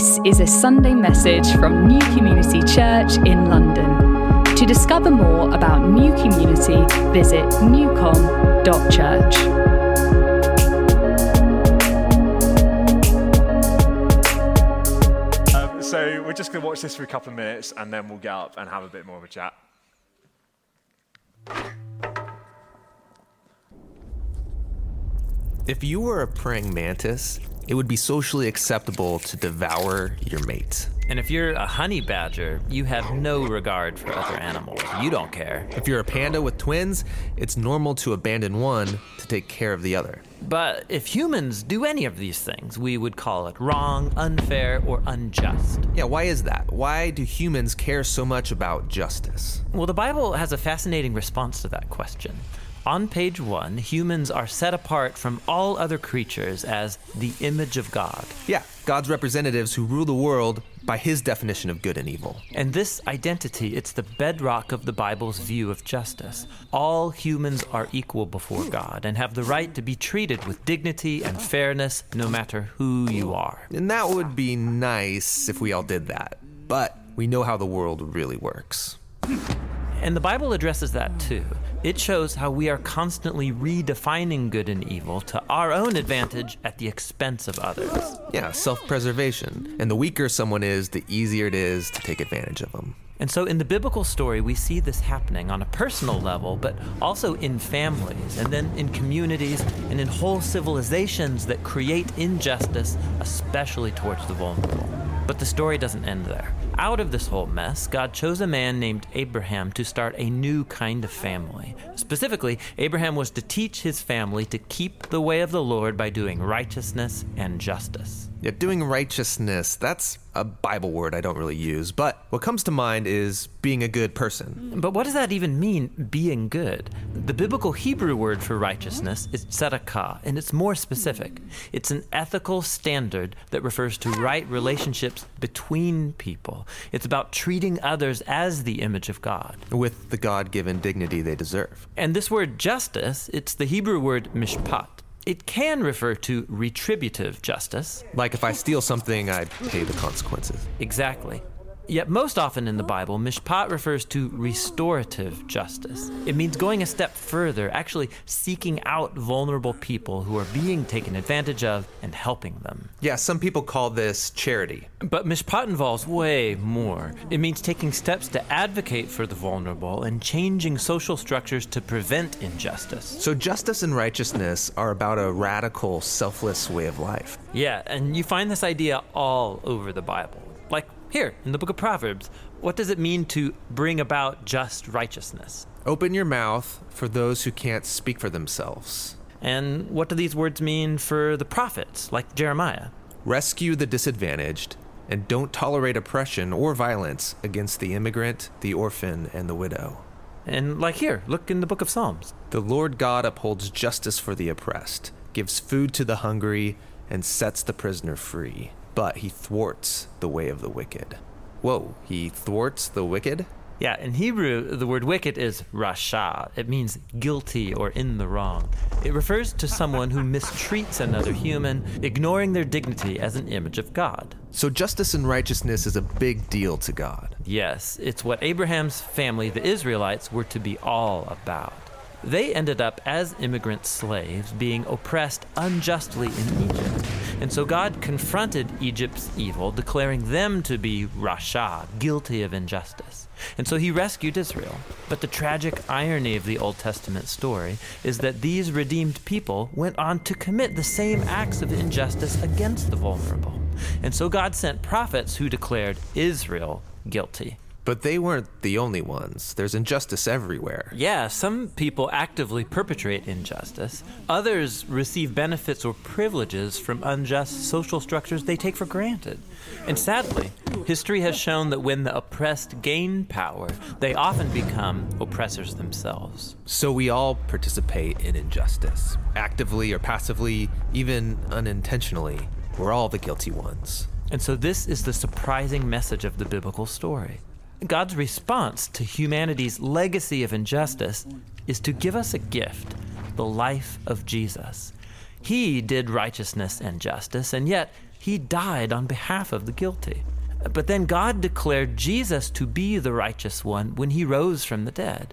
This is a Sunday message from New Community Church in London. To discover more about New Community, visit newcom.church. Um, so we're just going to watch this for a couple of minutes and then we'll get up and have a bit more of a chat. If you were a praying mantis, it would be socially acceptable to devour your mate. And if you're a honey badger, you have no regard for other animals. You don't care. If you're a panda with twins, it's normal to abandon one to take care of the other. But if humans do any of these things, we would call it wrong, unfair, or unjust. Yeah, why is that? Why do humans care so much about justice? Well, the Bible has a fascinating response to that question. On page one, humans are set apart from all other creatures as the image of God. Yeah, God's representatives who rule the world by his definition of good and evil. And this identity, it's the bedrock of the Bible's view of justice. All humans are equal before God and have the right to be treated with dignity and fairness no matter who you are. And that would be nice if we all did that. But we know how the world really works. And the Bible addresses that too. It shows how we are constantly redefining good and evil to our own advantage at the expense of others. Yeah, self preservation. And the weaker someone is, the easier it is to take advantage of them. And so in the biblical story, we see this happening on a personal level, but also in families, and then in communities, and in whole civilizations that create injustice, especially towards the vulnerable. But the story doesn't end there. Out of this whole mess, God chose a man named Abraham to start a new kind of family. Specifically, Abraham was to teach his family to keep the way of the Lord by doing righteousness and justice. Yeah, doing righteousness, that's a Bible word I don't really use, but what comes to mind is being a good person. But what does that even mean, being good? The biblical Hebrew word for righteousness is tzedakah, and it's more specific. It's an ethical standard that refers to right relationships between people. It's about treating others as the image of God. With the God given dignity they deserve. And this word justice, it's the Hebrew word mishpat. It can refer to retributive justice. Like if I steal something, I pay the consequences. Exactly. Yet, most often in the Bible, mishpat refers to restorative justice. It means going a step further, actually seeking out vulnerable people who are being taken advantage of and helping them. Yeah, some people call this charity. But mishpat involves way more. It means taking steps to advocate for the vulnerable and changing social structures to prevent injustice. So, justice and righteousness are about a radical, selfless way of life. Yeah, and you find this idea all over the Bible. Like here in the book of Proverbs, what does it mean to bring about just righteousness? Open your mouth for those who can't speak for themselves. And what do these words mean for the prophets, like Jeremiah? Rescue the disadvantaged, and don't tolerate oppression or violence against the immigrant, the orphan, and the widow. And like here, look in the book of Psalms. The Lord God upholds justice for the oppressed, gives food to the hungry, and sets the prisoner free but he thwarts the way of the wicked. Whoa, he thwarts the wicked? Yeah, in Hebrew, the word wicked is rasha. It means guilty or in the wrong. It refers to someone who mistreats another human, ignoring their dignity as an image of God. So, justice and righteousness is a big deal to God. Yes, it's what Abraham's family, the Israelites, were to be all about. They ended up as immigrant slaves being oppressed unjustly in Egypt. And so God confronted Egypt's evil, declaring them to be Rasha, guilty of injustice. And so he rescued Israel. But the tragic irony of the Old Testament story is that these redeemed people went on to commit the same acts of injustice against the vulnerable. And so God sent prophets who declared Israel guilty. But they weren't the only ones. There's injustice everywhere. Yeah, some people actively perpetrate injustice. Others receive benefits or privileges from unjust social structures they take for granted. And sadly, history has shown that when the oppressed gain power, they often become oppressors themselves. So we all participate in injustice, actively or passively, even unintentionally. We're all the guilty ones. And so this is the surprising message of the biblical story. God's response to humanity's legacy of injustice is to give us a gift, the life of Jesus. He did righteousness and justice, and yet he died on behalf of the guilty. But then God declared Jesus to be the righteous one when he rose from the dead.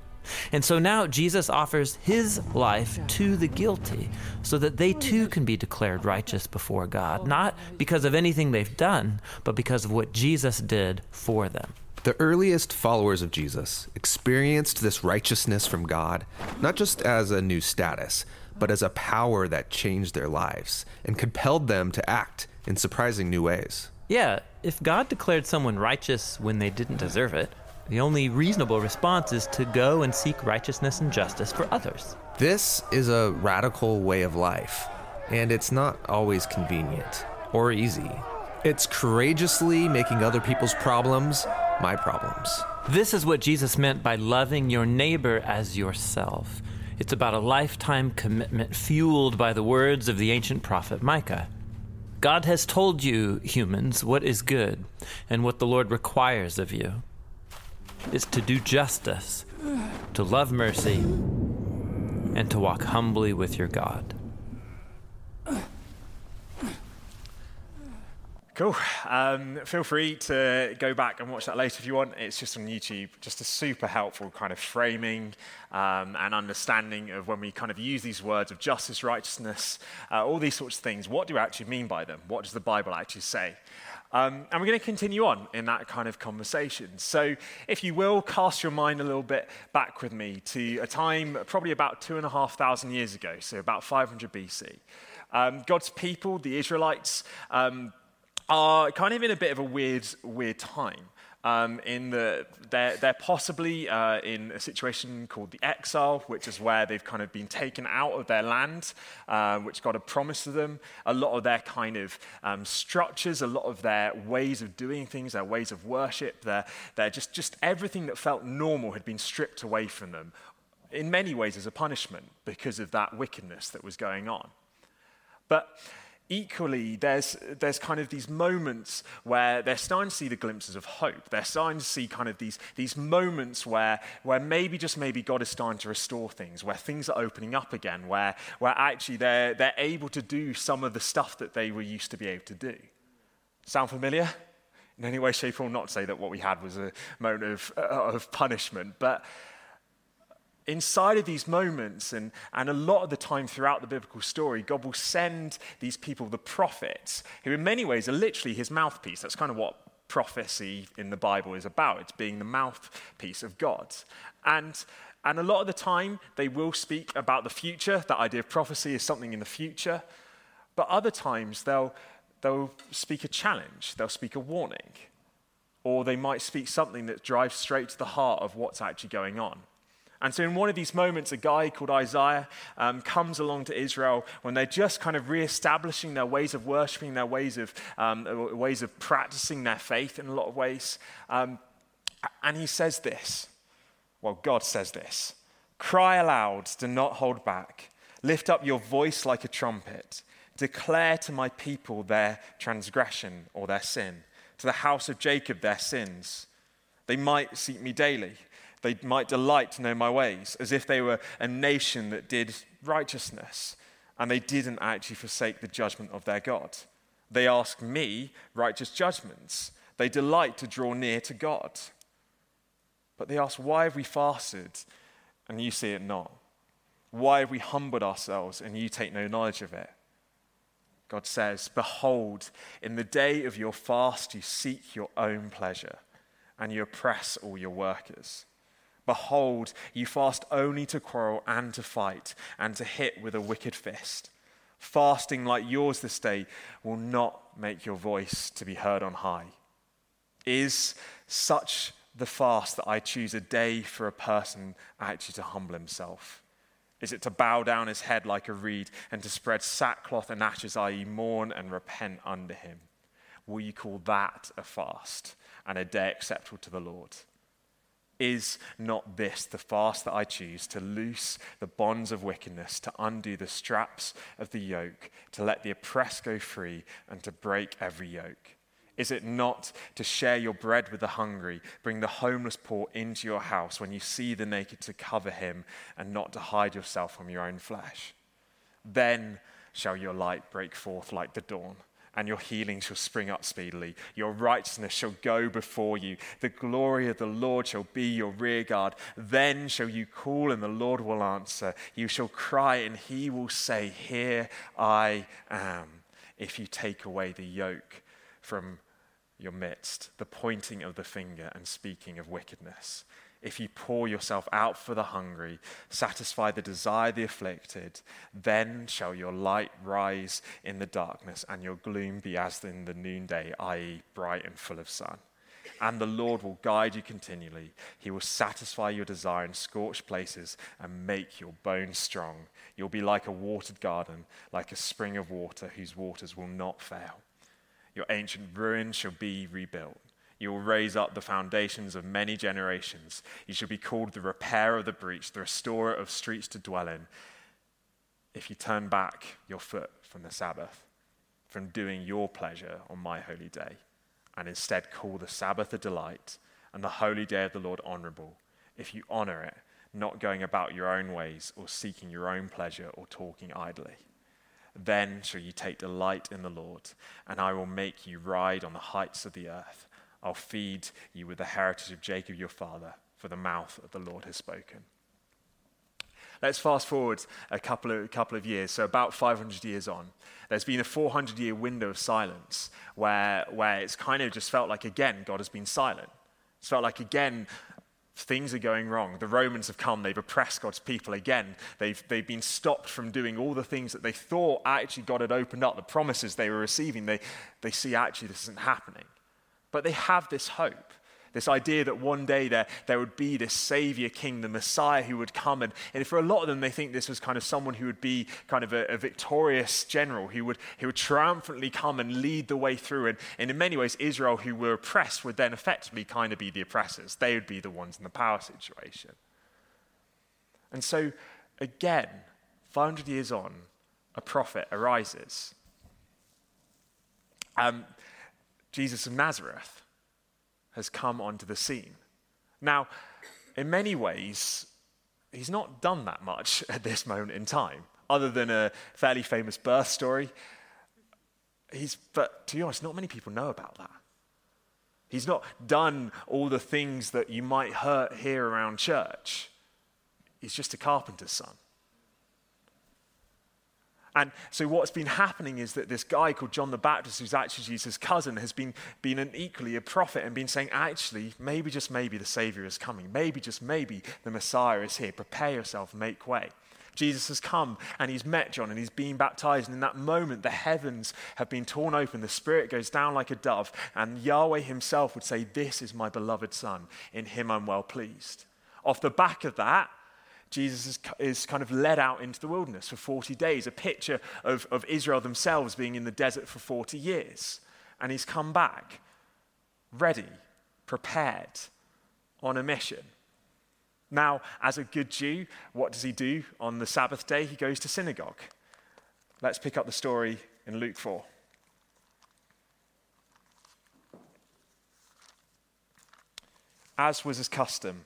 And so now Jesus offers his life to the guilty so that they too can be declared righteous before God, not because of anything they've done, but because of what Jesus did for them. The earliest followers of Jesus experienced this righteousness from God not just as a new status, but as a power that changed their lives and compelled them to act in surprising new ways. Yeah, if God declared someone righteous when they didn't deserve it, the only reasonable response is to go and seek righteousness and justice for others. This is a radical way of life, and it's not always convenient or easy. It's courageously making other people's problems my problems. This is what Jesus meant by loving your neighbor as yourself. It's about a lifetime commitment fueled by the words of the ancient prophet Micah. God has told you, humans, what is good and what the Lord requires of you is to do justice, to love mercy, and to walk humbly with your God. Cool. Um, feel free to go back and watch that later if you want. It's just on YouTube. Just a super helpful kind of framing um, and understanding of when we kind of use these words of justice, righteousness, uh, all these sorts of things. What do we actually mean by them? What does the Bible actually say? Um, and we're going to continue on in that kind of conversation. So, if you will, cast your mind a little bit back with me to a time probably about two and a half thousand years ago, so about 500 BC. Um, God's people, the Israelites, um, are kind of in a bit of a weird, weird time um, in the, they're, they're possibly uh, in a situation called the exile, which is where they've kind of been taken out of their land, uh, which God had promised to them. A lot of their kind of um, structures, a lot of their ways of doing things, their ways of worship, their, their just, just everything that felt normal had been stripped away from them, in many ways as a punishment because of that wickedness that was going on. But equally, there's, there's kind of these moments where they're starting to see the glimpses of hope. They're starting to see kind of these, these moments where, where maybe, just maybe, God is starting to restore things, where things are opening up again, where, where actually they're, they're able to do some of the stuff that they were used to be able to do. Sound familiar? In any way, shape, or not say that what we had was a moment of, of punishment, but inside of these moments, and, and a lot of the time throughout the biblical story, God will send these people, the prophets, who in many ways are literally his mouthpiece. That's kind of what prophecy in the Bible is about. It's being the mouthpiece of God. And, and a lot of the time, they will speak about the future. That idea of prophecy is something in the future. But other times, they'll, they'll speak a challenge, they'll speak a warning, or they might speak something that drives straight to the heart of what's actually going on. And so, in one of these moments, a guy called Isaiah um, comes along to Israel when they're just kind of re-establishing their ways of worshiping, their ways of, um, ways of practicing their faith in a lot of ways. Um, and he says this well, God says this Cry aloud, do not hold back. Lift up your voice like a trumpet. Declare to my people their transgression or their sin, to the house of Jacob their sins. They might seek me daily they might delight to know my ways, as if they were a nation that did righteousness and they didn't actually forsake the judgment of their God. They ask me righteous judgments. They delight to draw near to God. But they ask, Why have we fasted and you see it not? Why have we humbled ourselves and you take no knowledge of it? God says, Behold, in the day of your fast you seek your own pleasure and you oppress all your workers. Behold, you fast only to quarrel and to fight and to hit with a wicked fist. Fasting like yours this day will not make your voice to be heard on high. Is such the fast that I choose a day for a person actually to humble himself? Is it to bow down his head like a reed and to spread sackcloth and ashes, i.e., mourn and repent under him? Will you call that a fast and a day acceptable to the Lord? Is not this the fast that I choose to loose the bonds of wickedness, to undo the straps of the yoke, to let the oppressed go free, and to break every yoke? Is it not to share your bread with the hungry, bring the homeless poor into your house when you see the naked to cover him, and not to hide yourself from your own flesh? Then shall your light break forth like the dawn and your healing shall spring up speedily. Your righteousness shall go before you. The glory of the Lord shall be your rearguard. Then shall you call, and the Lord will answer. You shall cry, and he will say, Here I am. If you take away the yoke from your midst, the pointing of the finger and speaking of wickedness if you pour yourself out for the hungry, satisfy the desire of the afflicted, then shall your light rise in the darkness and your gloom be as in the noonday, i.e., bright and full of sun. And the Lord will guide you continually. He will satisfy your desire in scorched places and make your bones strong. You'll be like a watered garden, like a spring of water whose waters will not fail. Your ancient ruins shall be rebuilt you will raise up the foundations of many generations. You shall be called the repairer of the breach, the restorer of streets to dwell in. If you turn back your foot from the Sabbath, from doing your pleasure on my holy day, and instead call the Sabbath a delight and the holy day of the Lord honorable, if you honor it, not going about your own ways or seeking your own pleasure or talking idly. Then shall you take delight in the Lord, and I will make you ride on the heights of the earth. I'll feed you with the heritage of Jacob your father, for the mouth of the Lord has spoken. Let's fast forward a couple of, couple of years, so about 500 years on. There's been a 400 year window of silence where, where it's kind of just felt like, again, God has been silent. It's felt like, again, things are going wrong. The Romans have come, they've oppressed God's people again. They've, they've been stopped from doing all the things that they thought actually God had opened up, the promises they were receiving. They, they see actually this isn't happening. But they have this hope, this idea that one day there, there would be this Savior King, the Messiah who would come. And, and for a lot of them, they think this was kind of someone who would be kind of a, a victorious general who would, who would triumphantly come and lead the way through. And, and in many ways, Israel, who were oppressed, would then effectively kind of be the oppressors. They would be the ones in the power situation. And so, again, 500 years on, a prophet arises. Um, Jesus of Nazareth has come onto the scene. Now, in many ways, he's not done that much at this moment in time, other than a fairly famous birth story. He's, but to be honest, not many people know about that. He's not done all the things that you might hear here around church. He's just a carpenter's son. And so what's been happening is that this guy called John the Baptist, who's actually Jesus' cousin, has been, been an equally a prophet and been saying, actually, maybe just maybe the Savior is coming. Maybe just maybe the Messiah is here. Prepare yourself, make way. Jesus has come and he's met John and he's been baptized. And in that moment, the heavens have been torn open. The Spirit goes down like a dove. And Yahweh himself would say, This is my beloved Son. In him I'm well pleased. Off the back of that, Jesus is, is, kind of led out into the wilderness for 40 days, a picture of, of Israel themselves being in the desert for 40 years. And he's come back ready, prepared, on a mission. Now, as a good Jew, what does he do on the Sabbath day? He goes to synagogue. Let's pick up the story in Luke 4. As was his custom,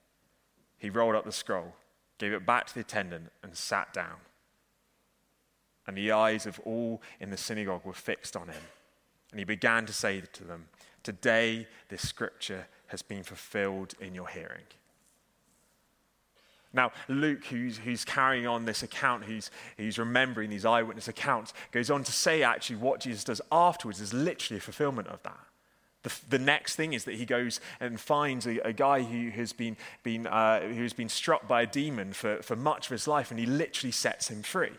He rolled up the scroll, gave it back to the attendant, and sat down. And the eyes of all in the synagogue were fixed on him. And he began to say to them, Today this scripture has been fulfilled in your hearing. Now, Luke, who's, who's carrying on this account, who's, who's remembering these eyewitness accounts, goes on to say actually what Jesus does afterwards is literally a fulfillment of that. The, the, next thing is that he goes and finds a, a guy who has been, been, uh, who has been struck by a demon for, for much of his life, and he literally sets him free.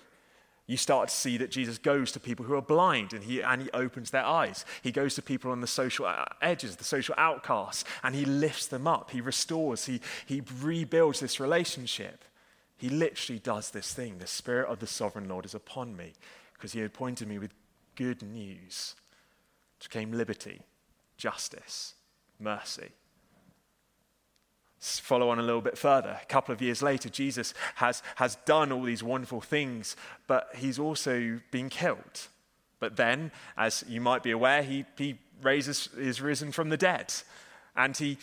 You start to see that Jesus goes to people who are blind and he, and he opens their eyes. He goes to people on the social uh, edges, the social outcasts, and he lifts them up. He restores, he, he rebuilds this relationship. He literally does this thing. The Spirit of the Sovereign Lord is upon me because he appointed me with good news, which came liberty, justice, mercy. follow on a little bit further. A couple of years later, Jesus has, has done all these wonderful things, but he's also been killed. But then, as you might be aware, he, he raises, is risen from the dead. And he,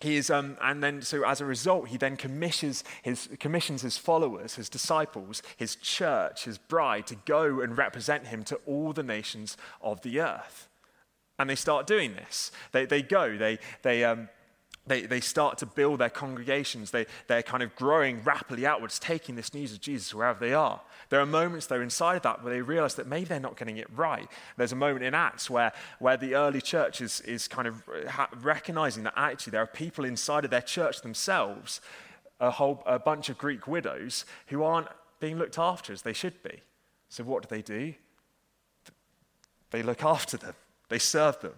he is, um, and then, so as a result, he then commissions his, commissions his followers, his disciples, his church, his bride to go and represent him to all the nations of the earth. And they start doing this. They, they go, they, they, um, they, they start to build their congregations. They, they're kind of growing rapidly outwards, taking this news of Jesus wherever they are. There are moments, though, inside of that where they realize that maybe they're not getting it right. There's a moment in Acts where, where the early church is, is kind of recognizing that actually there are people inside of their church themselves, a whole a bunch of Greek widows, who aren't being looked after as they should be. So what do they do? They look after them, they serve them.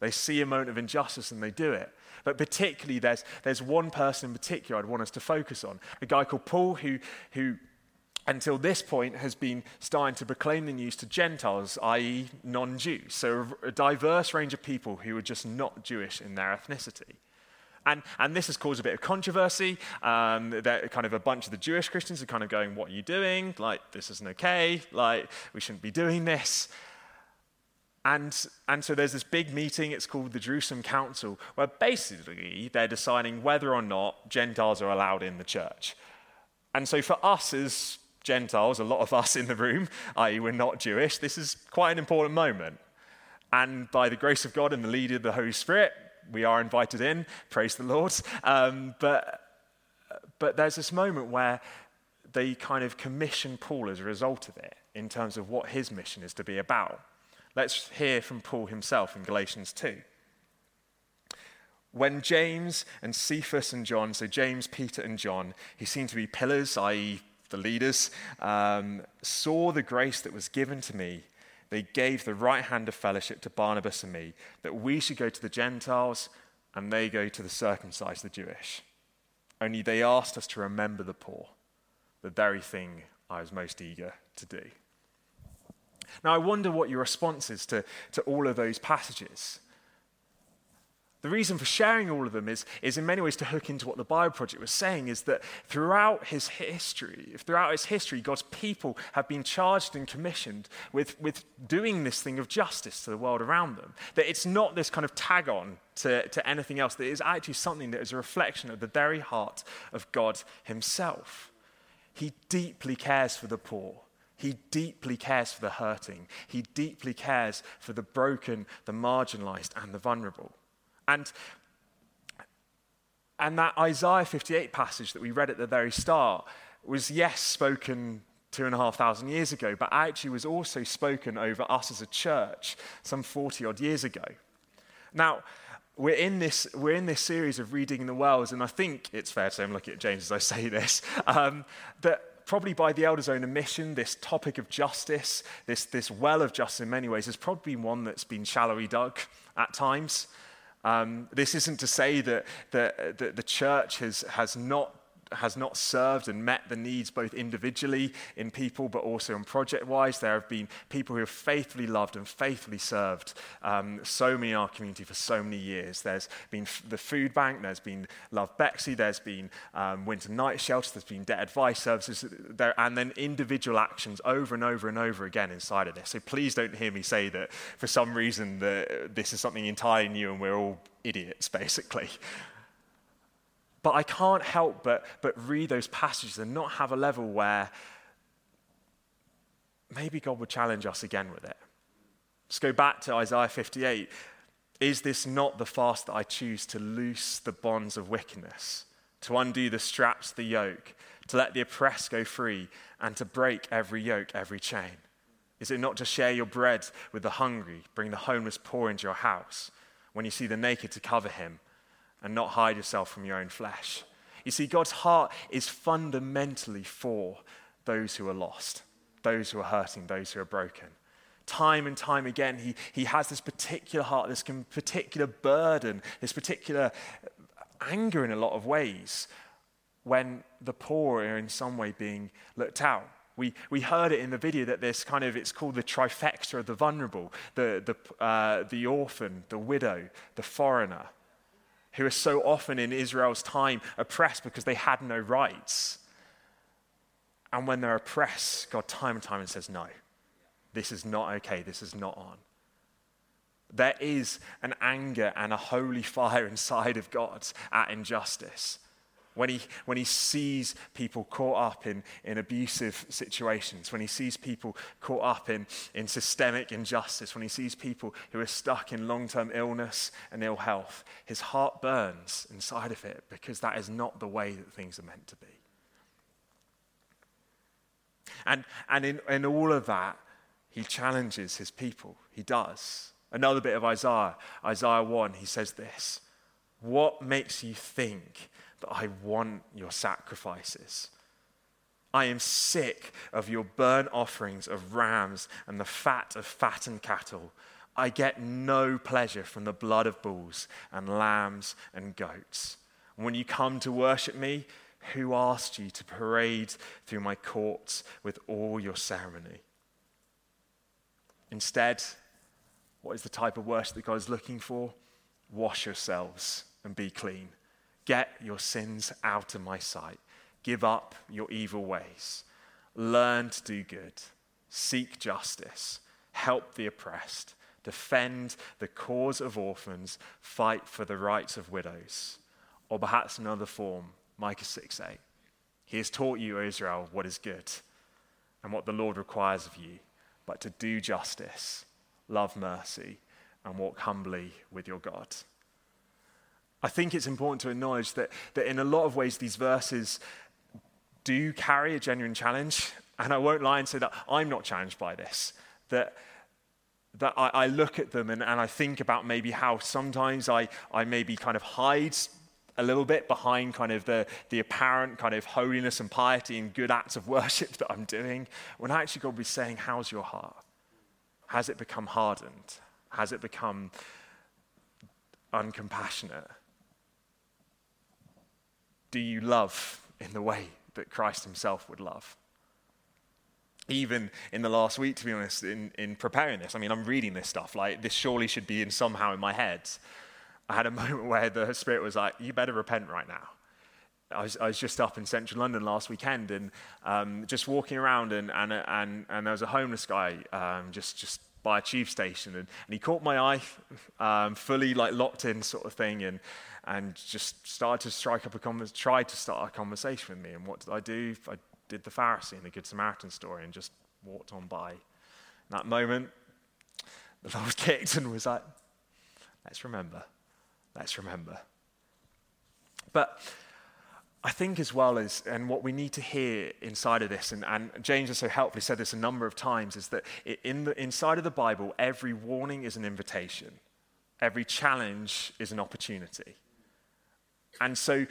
They see a moment of injustice and they do it. But particularly, there's, there's one person in particular I'd want us to focus on a guy called Paul, who, who until this point has been starting to proclaim the news to Gentiles, i.e., non Jews. So a, diverse range of people who are just not Jewish in their ethnicity. And, and this has caused a bit of controversy. Um, kind of a bunch of the Jewish Christians are kind of going, What are you doing? Like, this isn't okay. Like, we shouldn't be doing this. And, and so there's this big meeting, it's called the Jerusalem Council, where basically they're deciding whether or not Gentiles are allowed in the church. And so for us as Gentiles, a lot of us in the room, i.e., we're not Jewish, this is quite an important moment. And by the grace of God and the lead of the Holy Spirit, we are invited in, praise the Lord. Um, but, but there's this moment where they kind of commission Paul as a result of it in terms of what his mission is to be about. Let's hear from Paul himself in Galatians 2. When James and Cephas and John, so James, Peter, and John, who seem to be pillars, i.e., the leaders, um, saw the grace that was given to me, they gave the right hand of fellowship to Barnabas and me, that we should go to the Gentiles and they go to the circumcised, the Jewish. Only they asked us to remember the poor, the very thing I was most eager to do. Now, I wonder what your response is to, to all of those passages. The reason for sharing all of them is, is in many ways to hook into what the Bible Project was saying is that throughout his history, throughout his history, God's people have been charged and commissioned with, with doing this thing of justice to the world around them. That it's not this kind of tag on to, to anything else, that it is actually something that is a reflection of the very heart of God himself. He deeply cares for the poor. He deeply cares for the hurting. He deeply cares for the broken, the marginalized, and the vulnerable. And, and that Isaiah 58 passage that we read at the very start was, yes, spoken two and a half thousand years ago, but actually was also spoken over us as a church some 40 odd years ago. Now, we're in this we're in this series of reading the wells, and I think it's fair to say I'm looking at James as I say this um, that probably by the elders' own admission, this topic of justice, this, this well of justice in many ways, has probably been one that's been shallowly dug at times. Um, this isn't to say that, that, that the church has, has not has not served and met the needs both individually in people but also in project wise. There have been people who have faithfully loved and faithfully served um, so many in our community for so many years. There's been the food bank, there's been Love Bexley, there's been um, winter night shelters, there's been debt advice services, there, and then individual actions over and over and over again inside of this. So please don't hear me say that for some reason that this is something entirely new and we're all idiots, basically. But I can't help but, but read those passages and not have a level where maybe God would challenge us again with it. Let's go back to Isaiah 58. Is this not the fast that I choose to loose the bonds of wickedness, to undo the straps the yoke, to let the oppressed go free, and to break every yoke, every chain? Is it not to share your bread with the hungry, bring the homeless poor into your house, when you see the naked to cover him? And not hide yourself from your own flesh. You see, God's heart is fundamentally for those who are lost, those who are hurting, those who are broken. Time and time again, he, he has this particular heart, this particular burden, this particular anger in a lot of ways when the poor are in some way being looked out. We, we heard it in the video that this kind of, it's called the trifecta of the vulnerable, the, the, uh, the orphan, the widow, the foreigner, who are so often in Israel's time oppressed because they had no rights. And when they're oppressed, God time and time and says, no, this is not okay, this is not on. There is an anger and a holy fire inside of God at injustice. When he, when he sees people caught up in, in abusive situations, when he sees people caught up in, in systemic injustice, when he sees people who are stuck in long term illness and ill health, his heart burns inside of it because that is not the way that things are meant to be. And, and in, in all of that, he challenges his people. He does. Another bit of Isaiah, Isaiah 1, he says this What makes you think that I want your sacrifices? I am sick of your burnt offerings of rams and the fat of fattened cattle. I get no pleasure from the blood of bulls and lambs and goats. When you come to worship me, who asked you to parade through my courts with all your ceremony? Instead, what is the type of worship that God is looking for? Wash yourselves and be clean. Get your sins out of my sight. Give up your evil ways. Learn to do good. Seek justice. Help the oppressed. Defend the cause of orphans. Fight for the rights of widows. Or perhaps another form, Micah 6 8. He has taught you, Israel, what is good and what the Lord requires of you, but to do justice, love mercy, and walk humbly with your God. I think it's important to acknowledge that, that in a lot of ways, these verses do carry a genuine challenge. And I won't lie and say that I'm not challenged by this. That, that I, I look at them and, and I think about maybe how sometimes I, I maybe kind of hide a little bit behind kind of the, the apparent kind of holiness and piety and good acts of worship that I'm doing, when actually God be saying, How's your heart? Has it become hardened? Has it become uncompassionate? Do you love in the way that Christ himself would love? Even in the last week, to be honest, in, in preparing this, I mean, I'm reading this stuff, like, this surely should be in somehow in my head. I had a moment where the Spirit was like, you better repent right now. I was, I was, just up in central London last weekend and um, just walking around, and, and, and, and, there was a homeless guy um, just, just by a tube station, and, and he caught my eye, um, fully like locked in sort of thing, and, and just started to strike up a conversation, tried to start a conversation with me. And what did I do? I did the Pharisee and the Good Samaritan story and just walked on by. In that moment, the Lord kicked and was like, let's remember, let's remember. But I think as well as, and what we need to hear inside of this, and, and James has so helpfully said this a number of times, is that in the, inside of the Bible, every warning is an invitation, every challenge is an opportunity. And so,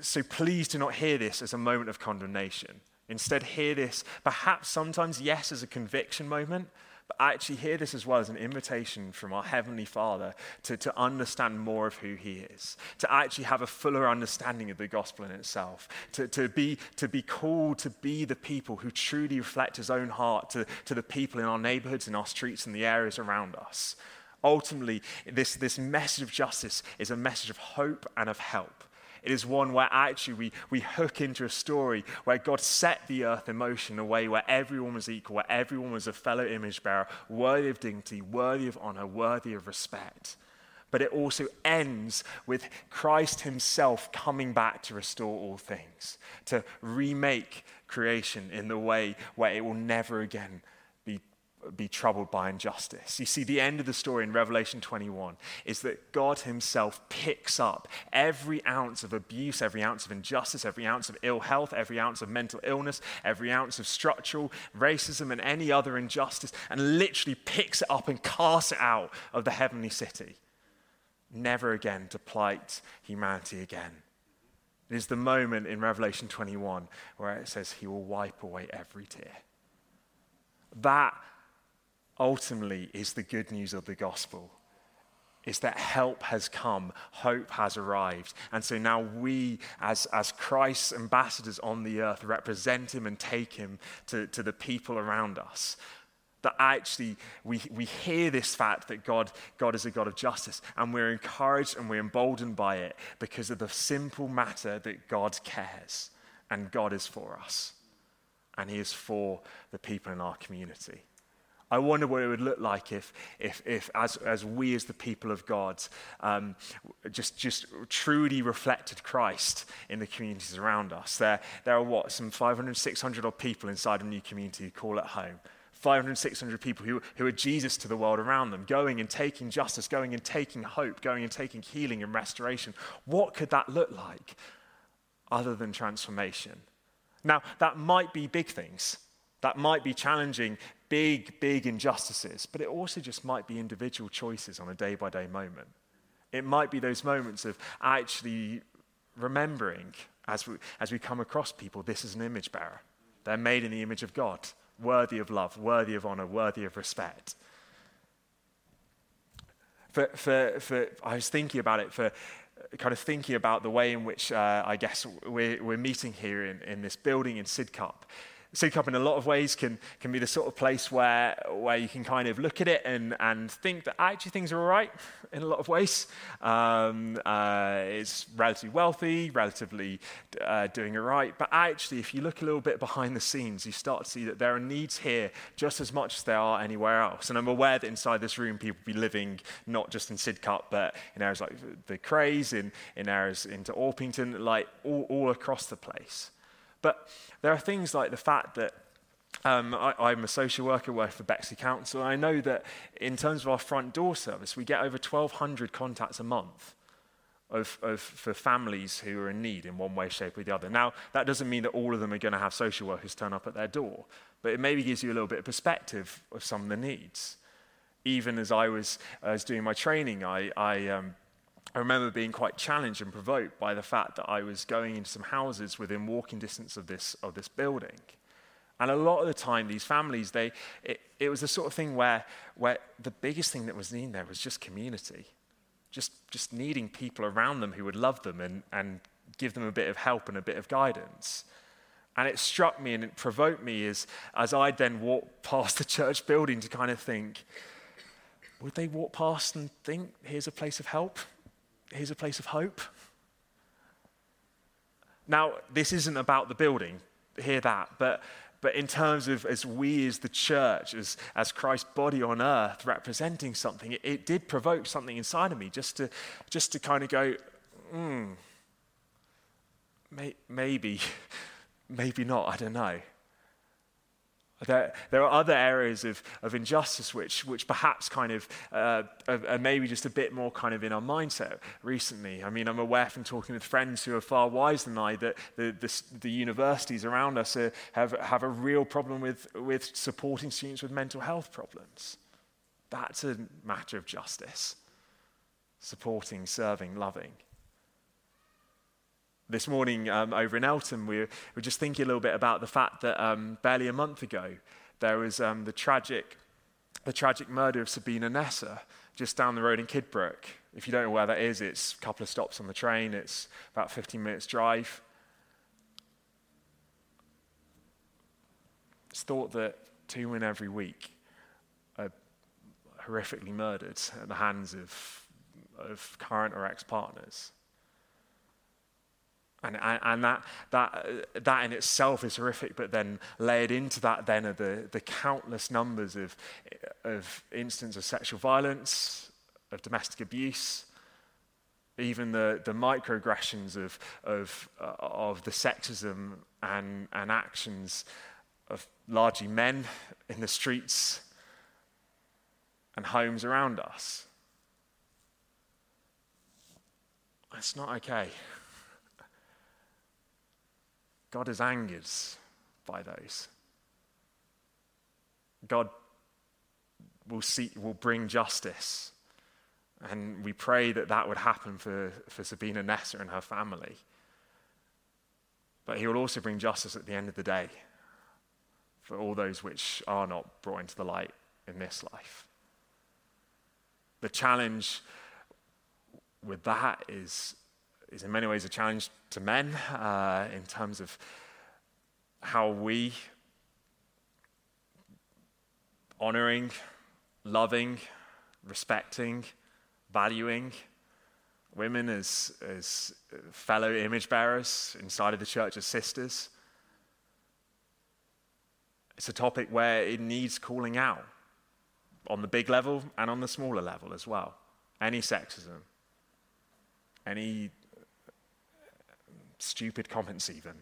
so please do not hear this as a moment of condemnation. Instead, hear this perhaps sometimes, yes, as a conviction moment, but actually hear this as well as an invitation from our Heavenly Father to, to understand more of who He is, to actually have a fuller understanding of the gospel in itself, to, to, be, to be called to be the people who truly reflect His own heart to, to the people in our neighborhoods, in our streets, and the areas around us. Ultimately, this, this message of justice is a message of hope and of help. It is one where actually we, we hook into a story where God set the earth in motion in a way where everyone was equal, where everyone was a fellow image bearer, worthy of dignity, worthy of honor, worthy of respect. But it also ends with Christ himself coming back to restore all things, to remake creation in the way where it will never again be troubled by injustice. You see, the end of the story in Revelation 21 is that God Himself picks up every ounce of abuse, every ounce of injustice, every ounce of ill health, every ounce of mental illness, every ounce of structural racism, and any other injustice, and literally picks it up and casts it out of the heavenly city, never again to plight humanity again. It is the moment in Revelation 21 where it says, He will wipe away every tear. That ultimately is the good news of the gospel. is that help has come, hope has arrived. And so now we, as, as Christ's ambassadors on the earth, represent him and take him to, to the people around us. That actually we, we hear this fact that God, God is a God of justice, and we're encouraged and we're emboldened by it because of the simple matter that God cares and God is for us, and He is for the people in our community. I wonder what it would look like if, if, if as, as we, as the people of God, um, just, just truly reflected Christ in the communities around us. There, there are what, some 500, 600 odd people inside a new community who call it home. 500, 600 people who, who are Jesus to the world around them, going and taking justice, going and taking hope, going and taking healing and restoration. What could that look like other than transformation? Now, that might be big things. That might be challenging big, big injustices, but it also just might be individual choices on a day by day moment. It might be those moments of actually remembering as we, as we come across people, this is an image bearer. They're made in the image of God, worthy of love, worthy of honor, worthy of respect. For, for, for, I was thinking about it for kind of thinking about the way in which uh, I guess we're, we're meeting here in, in this building in Sidcup. Sidcup in a lot of ways can, can be the sort of place where, where you can kind of look at it and, and think that actually things are all right in a lot of ways. Um, uh, it's relatively wealthy, relatively uh, doing all right. But actually, if you look a little bit behind the scenes, you start to see that there are needs here just as much as there are anywhere else. And I'm aware that inside this room, people will be living not just in Sidcup, but in areas like the Crays, in, in areas into Orpington, like all, all across the place. But there are things like the fact that um, I, am a social worker working for Bexley Council, and I know that in terms of our front door service, we get over 1,200 contacts a month of, of, for families who are in need in one way, shape, or the other. Now, that doesn't mean that all of them are going to have social workers turn up at their door, but it maybe gives you a little bit of perspective of some of the needs. Even as I was, doing my training, I, I um, I remember being quite challenged and provoked by the fact that I was going into some houses within walking distance of this, of this building. And a lot of the time, these families, they, it, it was the sort of thing where, where the biggest thing that was needed there was just community, just, just needing people around them who would love them and, and give them a bit of help and a bit of guidance. And it struck me and it provoked me as, as I then walked past the church building to kind of think, would they walk past and think, here's a place of help? Here's a place of hope. Now, this isn't about the building, hear that, but, but in terms of as we as the church, as, as Christ's body on earth representing something, it, it did provoke something inside of me just to, just to kind of go, hmm, may, maybe, maybe not, I don't know. There, there, are other areas of, of injustice which, which perhaps kind of uh, are, maybe just a bit more kind of in our mindset recently. I mean, I'm aware from talking with friends who are far wiser than I that the, the, the universities around us are, have, have a real problem with, with supporting students with mental health problems. That's a matter of justice. Supporting, serving, loving this morning um, over in Eltham, we were just thinking a little bit about the fact that um, barely a month ago, there was um, the, tragic, the tragic murder of Sabina Nessa just down the road in Kidbrooke. If you don't know where that is, it's a couple of stops on the train, it's about 15 minutes' drive. It's thought that two women every week are horrifically murdered at the hands of, of current or ex partners. And, and that, that, that in itself is horrific, but then layered into that then are the, the countless numbers of, of instances of sexual violence, of domestic abuse, even the, the microaggressions of, of, uh, of the sexism and, and actions of largely men in the streets and homes around us. It's not okay. God is angered by those. God will, see, will bring justice. And we pray that that would happen for, for Sabina Nessa and her family. But he will also bring justice at the end of the day for all those which are not brought into the light in this life. The challenge with that is, is in many ways a challenge to men uh, in terms of how we honoring, loving, respecting, valuing women as, as fellow image bearers inside of the church as sisters. It's a topic where it needs calling out on the big level and on the smaller level as well. Any sexism, any stupid comments, even,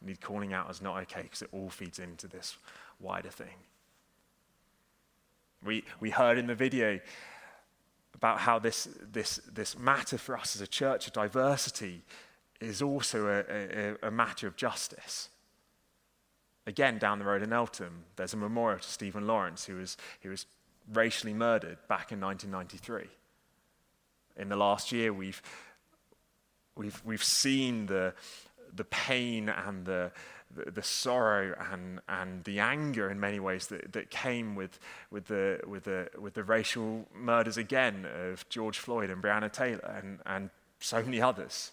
need calling out as not okay because it all feeds into this wider thing. We, we heard in the video about how this, this, this matter for us as a church of diversity is also a, a, a matter of justice. Again, down the road in Eltham, there's a memorial to Stephen Lawrence, who was, who was racially murdered back in 1993. In the last year, we've, we've, we've seen the, the pain and the, the, the, sorrow and, and the anger in many ways that, that came with, with, the, with, the, with the racial murders again of George Floyd and Breonna Taylor and, and so many others.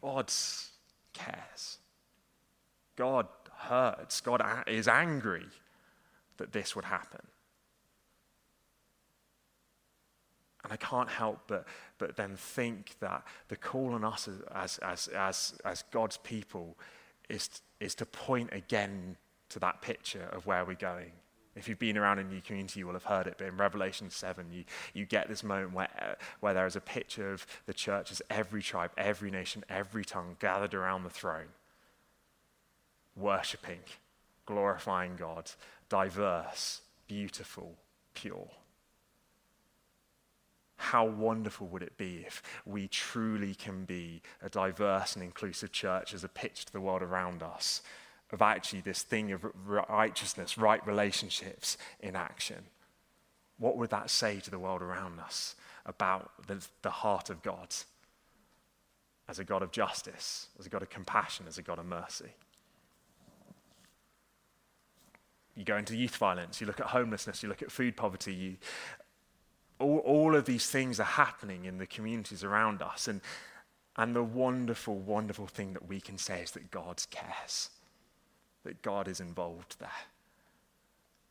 God cares. God hurts. God is angry that this would happen. And I can't help but, but then think that the call on us as, as, as, as God's people is, is to point again to that picture of where we're going. If you've been around a new community, you will have heard it, but in Revelation 7, you, you get this moment where, where there is a picture of the church as every tribe, every nation, every tongue gathered around the throne, worshipping, glorifying God, diverse, beautiful, pure. How wonderful would it be if we truly can be a diverse and inclusive church as a pitch to the world around us of actually this thing of righteousness, right relationships in action? What would that say to the world around us about the, the heart of God as a God of justice, as a God of compassion, as a God of mercy? You go into youth violence, you look at homelessness, you look at food poverty, you all, all of these things are happening in the communities around us. And, and the wonderful, wonderful thing that we can say is that God cares, that God is involved there.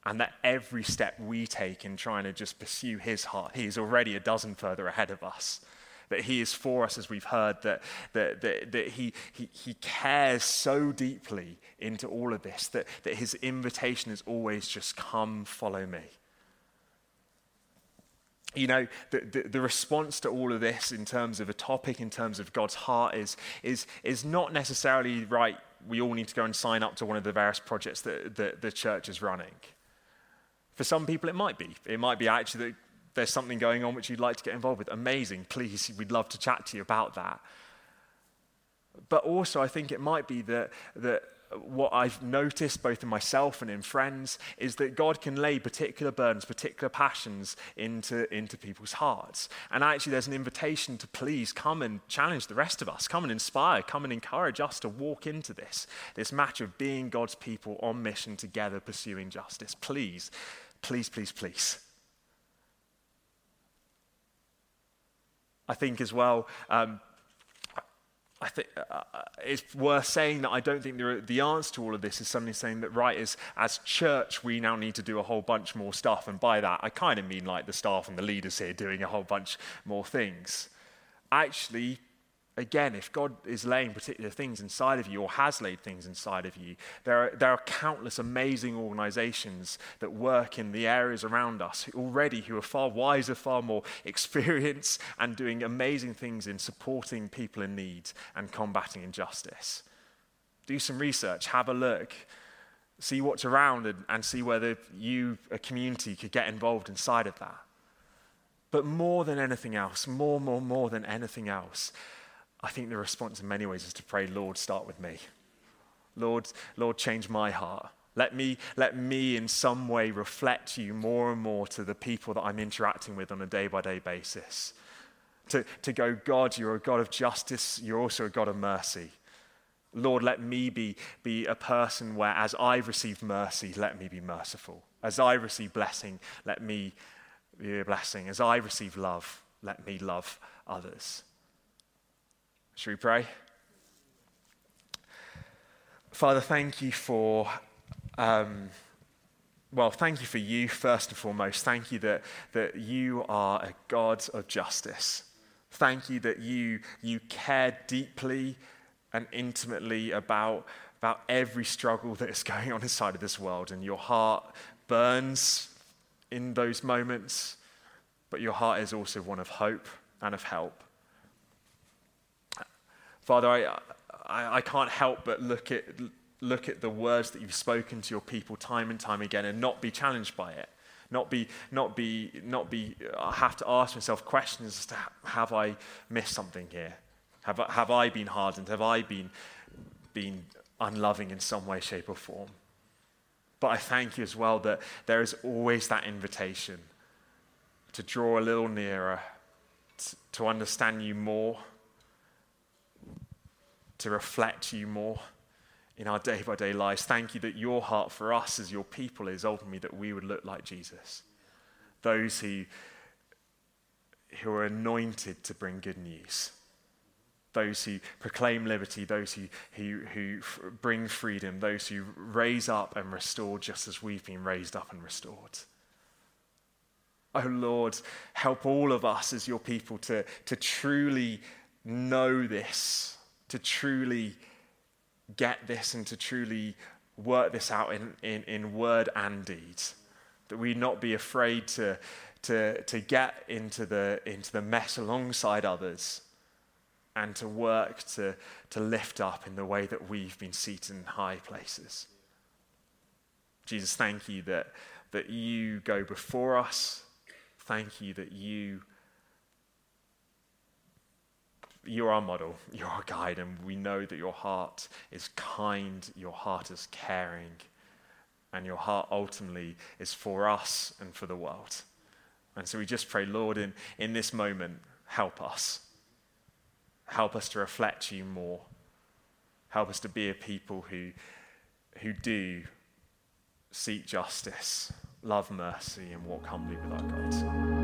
And that every step we take in trying to just pursue his heart, he is already a dozen further ahead of us. That he is for us, as we've heard, that, that, that, that he, he, he cares so deeply into all of this, that, that his invitation is always just come, follow me you know, the, the, the, response to all of this in terms of a topic, in terms of God's heart, is, is, is not necessarily right. We all need to go and sign up to one of the various projects that, that the church is running. For some people, it might be. It might be actually that there's something going on which you'd like to get involved with. Amazing. Please, we'd love to chat to you about that. But also, I think it might be that, that what I've noticed both in myself and in friends is that God can lay particular burdens, particular passions into, into people's hearts. And actually, there's an invitation to please come and challenge the rest of us, come and inspire, come and encourage us to walk into this, this match of being God's people on mission together, pursuing justice. Please, please, please, please. I think as well, um, I think uh, uh, it's worth saying that I don't think the answer to all of this is somebody saying that, right, as, as church, we now need to do a whole bunch more stuff. And by that, I kind of mean like the staff and the leaders here doing a whole bunch more things. Actually, again, if God is laying particular things inside of you or has laid things inside of you, there are, there are countless amazing organizations that work in the areas around us already who are far wiser, far more experienced, and doing amazing things in supporting people in need and combating injustice. Do some research, have a look, see what's around, and, and see whether you, a community, could get involved inside of that. But more than anything else, more, more, more than anything else, I think the response in many ways is to pray, Lord, start with me. Lord, Lord, change my heart. Let me, let me in some way reflect you more and more to the people that I'm interacting with on a day by day basis. To, to go, God, you're a God of justice, you're also a God of mercy. Lord, let me be, be a person where, as I receive mercy, let me be merciful. As I receive blessing, let me be a blessing. As I receive love, let me love others. Should we pray? Father, thank you for, um, well, thank you for you first and foremost. Thank you that, that you are a God of justice. Thank you that you, you care deeply and intimately about, about every struggle that is going on inside of this world, and your heart burns in those moments, but your heart is also one of hope and of help. Father, I, I, I can't help but look at, look at the words that you've spoken to your people time and time again and not be challenged by it. Not be, not be, not be, I have to ask myself questions as to have I missed something here? Have, have I been hardened? Have I been, been unloving in some way, shape, or form? But I thank you as well that there is always that invitation to draw a little nearer, to, to understand you more, to reflect you more in our day by day lives. Thank you that your heart for us as your people is ultimately that we would look like Jesus. Those who, who are anointed to bring good news. Those who proclaim liberty, those who, who, who bring freedom, those who raise up and restore just as we've been raised up and restored. Oh Lord, help all of us as your people to, to truly know this, to truly get this and to truly work this out in, in, in word and deed. That we not be afraid to, to, to get into the, into the mess alongside others and to work to, to lift up in the way that we've been seated in high places. Jesus, thank you that, that you go before us. Thank you that you you're our model, you're our guide, and we know that your heart is kind, your heart is caring, and your heart ultimately is for us and for the world. And so we just pray, Lord, in, in this moment, help us. Help us to reflect you more. Help us to be a people who, who do seek justice, love mercy, and walk humbly with our God.